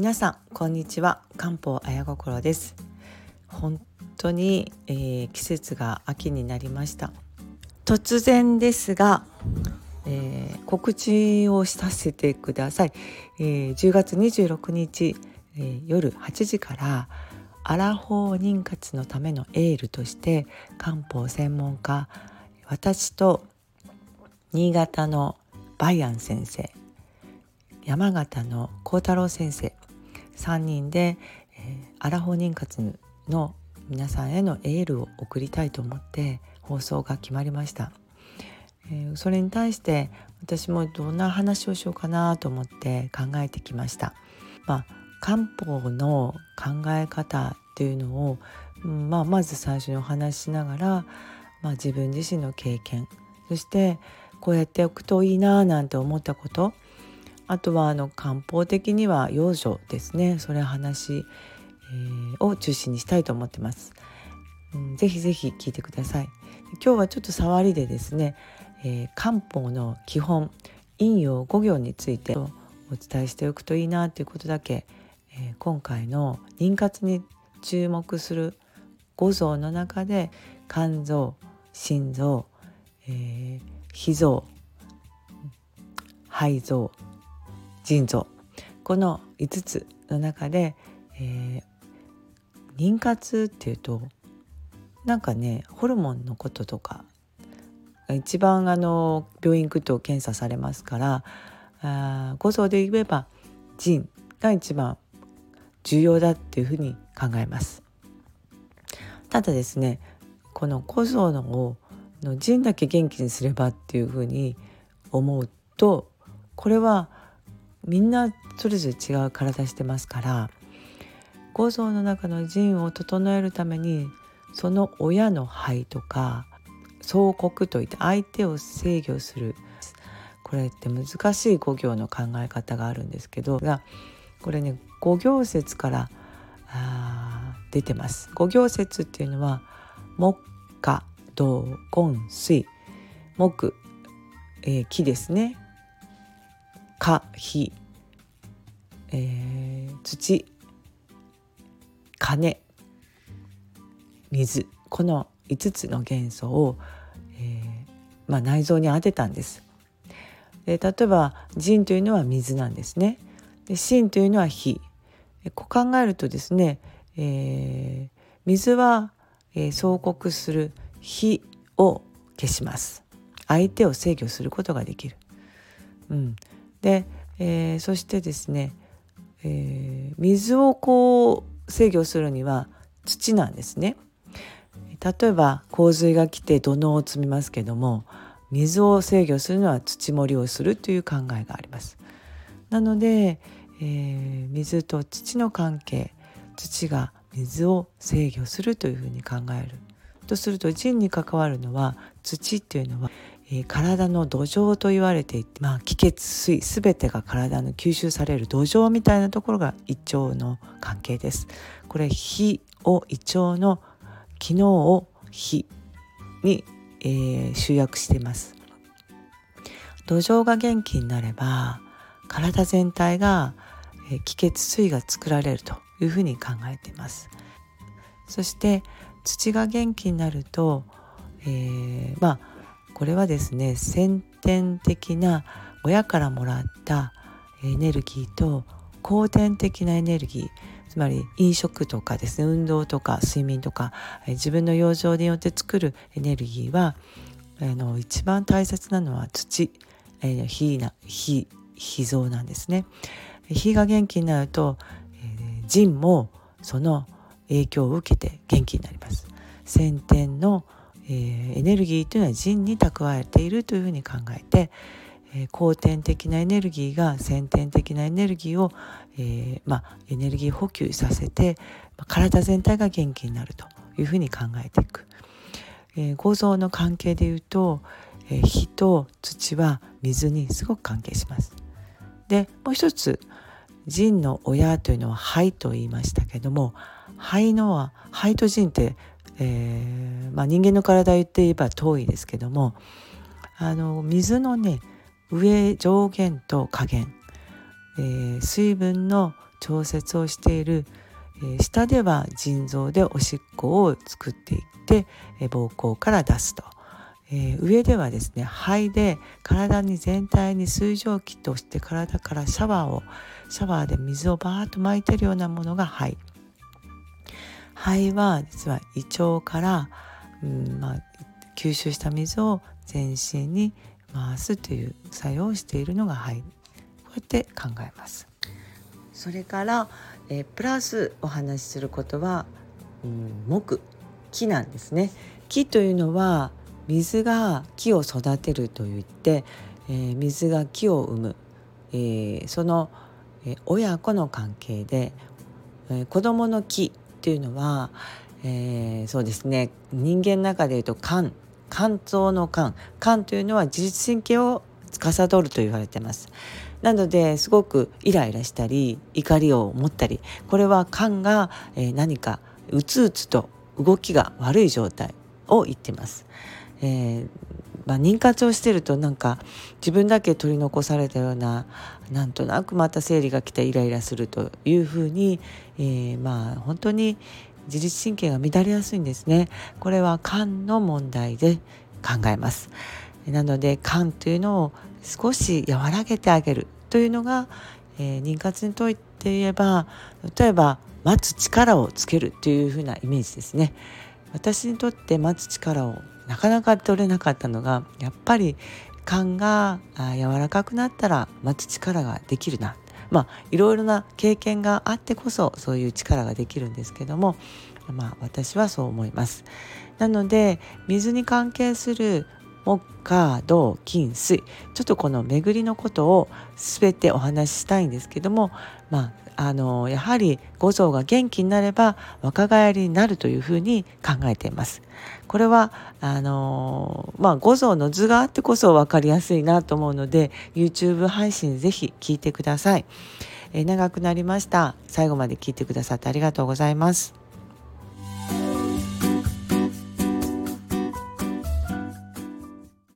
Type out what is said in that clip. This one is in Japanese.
皆さんこんにちは。漢方綾心です。本当に、えー、季節が秋になりました。突然ですが、えー、告知をさせてください、えー、10月26日、えー、夜8時からアラフォー妊活のためのエールとして漢方専門家私と新潟のバイアン先生山形の幸太郎先生3人で、えー、アラフォー妊活の皆さんへのエールを送りたいと思って放送が決まりました、えー、それに対して私もどんな話をしようかなと思って考えてきました。まあ漢方の考え方っていうのを、まあ、まず最初にお話ししながら、まあ、自分自身の経験そしてこうやっておくといいななんて思ったことあとはあの漢方的には養生ですね。それ話、えー、を中心にしたいと思ってます、うん、ぜひぜひ聞いてください。今日はちょっと触りでですね、えー、漢方の基本陰陽五行についてお伝えしておくといいなということだけ、えー、今回の妊活に注目する五臓の中で肝臓心臓、えー、脾臓肺臓腎臓この5つの中で、えー、妊活っていうとなんかねホルモンのこととか一番あの病院行くと検査されますからあ五臓で言えば腎が一番重要だっていうふうに考えます。ただですねこの五臓のの腎だけ元気にすればっていうふうに思うとこれはみんなそれぞれ違う体してますから五臓の中の腎を整えるためにその親の肺とか相国といって相手を制御するこれって難しい五行の考え方があるんですけどがこれね五行説からあ出てます。五行説っていうのは木火土金水。木、えー、木ですね。火火、えー、土金水この5つの元素を、えーまあ、内臓に当てたんです。で例えば腎というのは水なんですね。で心というのは火。こう考えるとですね、えー、水は、えー、相国する火を消します。相手を制御することができる。うん、で、えー、そしてですね、えー、水をこう制御するには土なんですね。例えば洪水が来て土のを積みますけども水を制御するのは土盛りをするという考えがあります。なので、えー、水と土の関係土が水を制御するというふうに考えるとすると腎に関わるのは土っていうのはえー、体の土壌と言われていて、まあ、気血水全てが体の吸収される土壌みたいなところが胃腸の関係です。これ火を胃腸の機能を火に、えー、集約しています。土壌が元気になれば体全体が、えー、気血水が作られるというふうに考えています。そして土が元気になると、えー、まあこれはですね先天的な親からもらったエネルギーと後天的なエネルギーつまり飲食とかですね運動とか睡眠とか自分の養生によって作るエネルギーはあの一番大切なのは土、え、火な火脾臓なんですね。火が元気になると、え、腎もその影響を受けて元気になります。先天のえー、エネルギーというのは腎に蓄えているというふうに考えて、えー、後天的なエネルギーが先天的なエネルギーを、えー、まあ、エネルギー補給させて体全体が元気になるというふうに考えていく。えー、構造の関係でいうと、えー、火と土は水にすごく関係します。でもう一つ腎の親というのは肺と言いましたけども肺のは肺と腎ってえー、まあ、人間の体言って言えば遠いですけどもあの水のね上上限と下限、えー、水分の調節をしている、えー、下では腎臓でおしっこを作っていって、え、膀胱から出すと。え、上ではですね肺で体に全体に水蒸気として体からシャワーをシャワーで水をバーッと巻いてるようなものが肺肺は実は胃腸から、うんまあ、吸収した水を全身に回すという作用をしているのが肺。こうやって考えます。それから、えー、プラスお話しすることは、うん、木木なんですね。木というのは水が木を育てるといって、えー、水が木を生む、えー、その、親子の関係で、えー、子供の木っていうのは、えー、そうですね人間の中でいうと肝肝臓の肝肝というのは自律神経を司ると言われてます。なのですごくイライラしたり怒りを持ったりこれは肝が、え、何かうつうつと動きが悪い状態を言ってます。えーまあ、妊活をしてるとなんか自分だけ取り残されたようななんとなくまた生理が来てイライラするというふうに、えー、まあ本当に自律神経が乱れやすいんですね。これは肝の問題で考えます。なので肝というのを少し和らげてあげるというのが、えー、妊活にとって言えば例えば待つ力をつけるというふうなイメージですね。私にとって待つ力をなかなか取れなかったのがやっぱり肝が柔らかくなったら待つ力ができるなまあいろいろな経験があってこそそういう力ができるんですけどもまあ私はそう思います。なので水に関係する木火土金水ちょっとこの巡りのことを全てお話ししたいんですけどもまああのやはり五臓が元気になれば若返りになるというふうに考えています。これはあのまあ五臓の図があってこそ分かりやすいなと思うので YouTube 配信ぜひ聞いてください。え長くなりました。最後まで聞いてくださってありがとうございます。